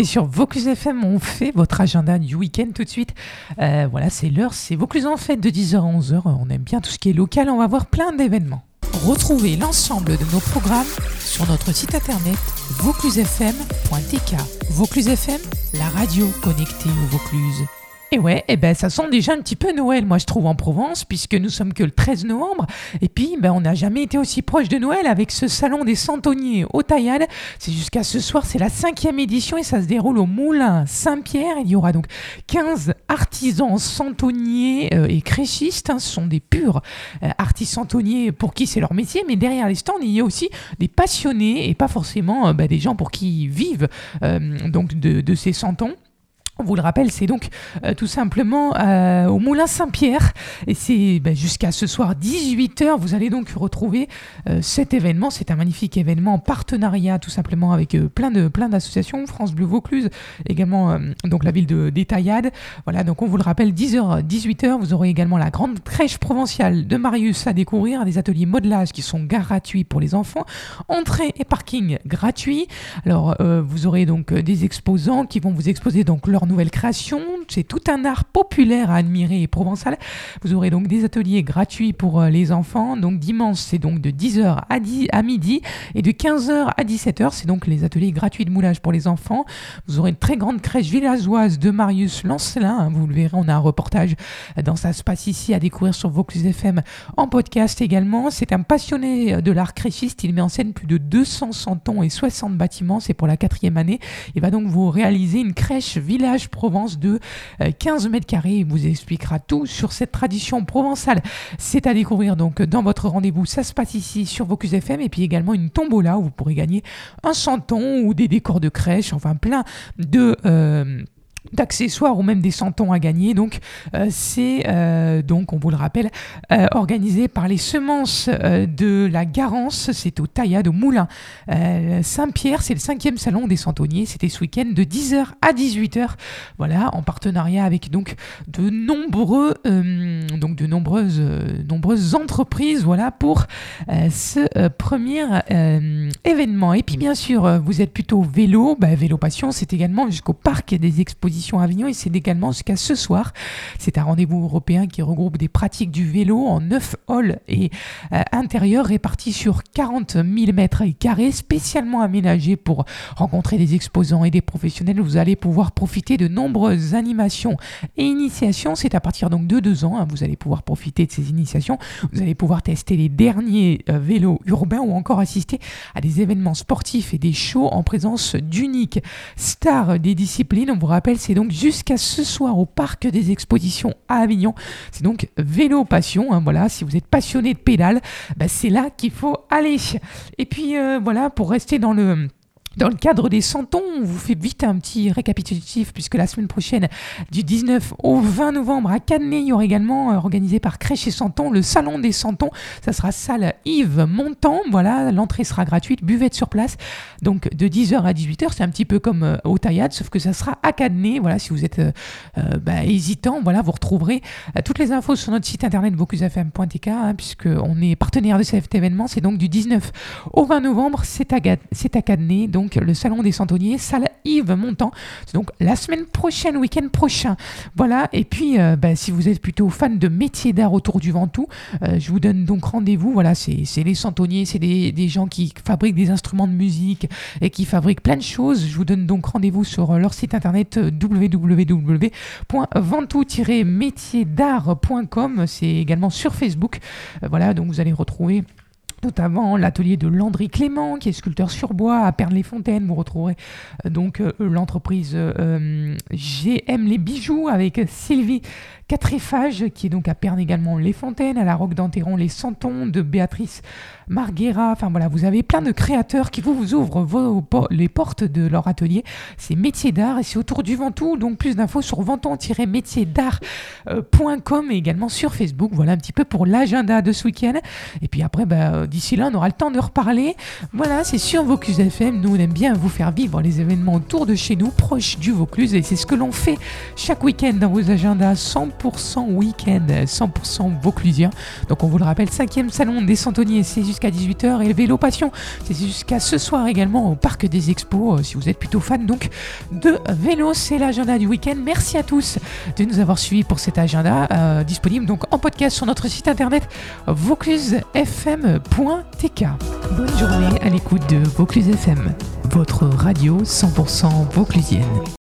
Et sur Vaucluse FM, on fait votre agenda du week-end tout de suite. Euh, voilà, c'est l'heure, c'est Vaucluse en fête de 10h à 11h. On aime bien tout ce qui est local, on va voir plein d'événements. Retrouvez l'ensemble de nos programmes sur notre site internet vauclusefm.tk. Vaucluse FM, la radio connectée au Vaucluse. Et ouais, eh ben, ça sent déjà un petit peu Noël, moi je trouve en Provence, puisque nous sommes que le 13 novembre. Et puis, ben, on n'a jamais été aussi proche de Noël avec ce salon des Santonniers au Taillade. C'est jusqu'à ce soir, c'est la cinquième édition et ça se déroule au Moulin Saint-Pierre. Il y aura donc 15 artisans santonniers euh, et créchistes. Hein. ce sont des purs euh, artistes santonniers pour qui c'est leur métier, mais derrière les stands, il y a aussi des passionnés et pas forcément euh, ben, des gens pour qui vivent donc de, de ces santons. On vous le rappelle, c'est donc euh, tout simplement euh, au Moulin Saint-Pierre et c'est ben, jusqu'à ce soir 18h. Vous allez donc retrouver euh, cet événement. C'est un magnifique événement en partenariat tout simplement avec plein de plein d'associations, France Bleu Vaucluse, également donc la ville de d'Étaillade. Voilà, donc on vous le rappelle 10h 18h, vous aurez également la grande crèche provinciale de Marius à découvrir, des ateliers modelage qui sont gratuits pour les enfants, entrée et parking gratuit. Alors vous aurez donc des exposants qui vont vous exposer donc leur nouvelle création. C'est tout un art populaire à admirer et provençal. Vous aurez donc des ateliers gratuits pour euh, les enfants. Donc dimanche, c'est donc de 10h à, 10, à midi et de 15h à 17h. C'est donc les ateliers gratuits de moulage pour les enfants. Vous aurez une très grande crèche villageoise de Marius Lancelin. Vous le verrez, on a un reportage dans Ça se passe ici à découvrir sur Vaucluse FM en podcast également. C'est un passionné de l'art créchiste. Il met en scène plus de 200 santons et 60 bâtiments. C'est pour la quatrième année. Il va donc vous réaliser une crèche village Provence de 15 euh, mètres carrés. Il vous expliquera tout sur cette tradition provençale. C'est à découvrir donc dans votre rendez-vous. Ça se passe ici sur Vocus FM et puis également une tombola où vous pourrez gagner un santon ou des décors de crèche, enfin plein de... Euh, d'accessoires ou même des centons à gagner. Donc euh, c'est euh, donc on vous le rappelle euh, organisé par les semences de la Garance. C'est au Taillade au Moulin Saint-Pierre. C'est le cinquième salon des centonniers. C'était ce week-end de 10h à 18h. Voilà en partenariat avec donc de nombreux donc de nombreuses nombreuses entreprises. Voilà pour ce premier événement. Et puis bien sûr vous êtes plutôt vélo, bah, vélo passion. C'est également jusqu'au parc des expositions Avignon et c'est également jusqu'à ce soir. C'est un rendez-vous européen qui regroupe des pratiques du vélo en 9 halls et euh, intérieurs répartis sur 40 000 mètres carrés, spécialement aménagés pour rencontrer des exposants et des professionnels. Vous allez pouvoir profiter de nombreuses animations et initiations. C'est à partir donc de 2 ans. Hein, vous allez pouvoir profiter de ces initiations. Vous allez pouvoir tester les derniers euh, vélos urbains ou encore assister à des événements sportifs et des shows en présence d'uniques stars des disciplines. On vous rappelle, c'est donc jusqu'à ce soir au parc des expositions à Avignon. C'est donc vélo passion. Hein, voilà, si vous êtes passionné de pédale, bah, c'est là qu'il faut aller. Et puis euh, voilà, pour rester dans le dans le cadre des Santons, on vous fait vite un petit récapitulatif puisque la semaine prochaine, du 19 au 20 novembre à Canet, il y aura également euh, organisé par Crèche et Santon le Salon des Santons. Ça sera salle Yves Montant. Voilà, l'entrée sera gratuite, buvette sur place. Donc de 10h à 18h, c'est un petit peu comme euh, au Taillade, sauf que ça sera à Canet. Voilà, si vous êtes euh, bah, hésitant, voilà, vous retrouverez toutes les infos sur notre site internet vocusfm.tk hein, puisqu'on est partenaire de cet événement. C'est donc du 19 au 20 novembre, c'est à, à donc le salon des Santonniers, salle Yves Montand. C'est donc la semaine prochaine, week-end prochain. Voilà, et puis euh, bah, si vous êtes plutôt fan de métiers d'art autour du Ventoux, euh, je vous donne donc rendez-vous. Voilà, c'est les Santonniers, c'est des, gens qui fabriquent des instruments de musique et qui fabriquent plein de choses. Je vous donne donc rendez-vous sur leur site internet euh, www.ventoux-métiers-d'art.com. C'est également sur Facebook. voilà, donc vous allez retrouver notamment l'atelier de Landry Clément, qui est sculpteur sur bois à Pernes-les-Fontaines. Vous retrouverez euh, donc euh, l'entreprise euh, GM Les Bijoux avec Sylvie Quatréphage, qui est donc à Perne également Les Fontaines, à la Roque d'Anteron Les Santons, de Béatrice Marguera. Enfin voilà, vous avez plein de créateurs qui vous, ouvrent les portes de leur atelier. C'est métier d'art et c'est autour du Ventoux. Donc plus d'infos sur venton-métier-d'art.com et également sur Facebook. Voilà un petit peu pour l'agenda de ce week-end. Et puis après, bah, d'ici là, on aura le temps de reparler. Voilà, c'est sur Vaucluse FM. Nous, on aime bien vous faire vivre les événements autour de chez nous, proches du Vaucluse. Et c'est ce que l'on fait chaque week-end dans vos agendas 100% week-end, 100% Vauclusien. Donc, on vous le rappelle, 5e salon des Santonniers, c'est jusqu'à 18h. Et le vélo passion, c'est jusqu'à ce soir également au Parc des Expos. Si vous êtes plutôt fan donc de vélo, c'est l'agenda du week-end. Merci à tous de nous avoir suivis pour cet agenda euh, disponible donc en podcast sur notre site internet Bonne journée à l'écoute de Vaucluse FM, votre radio 100% vauclusienne.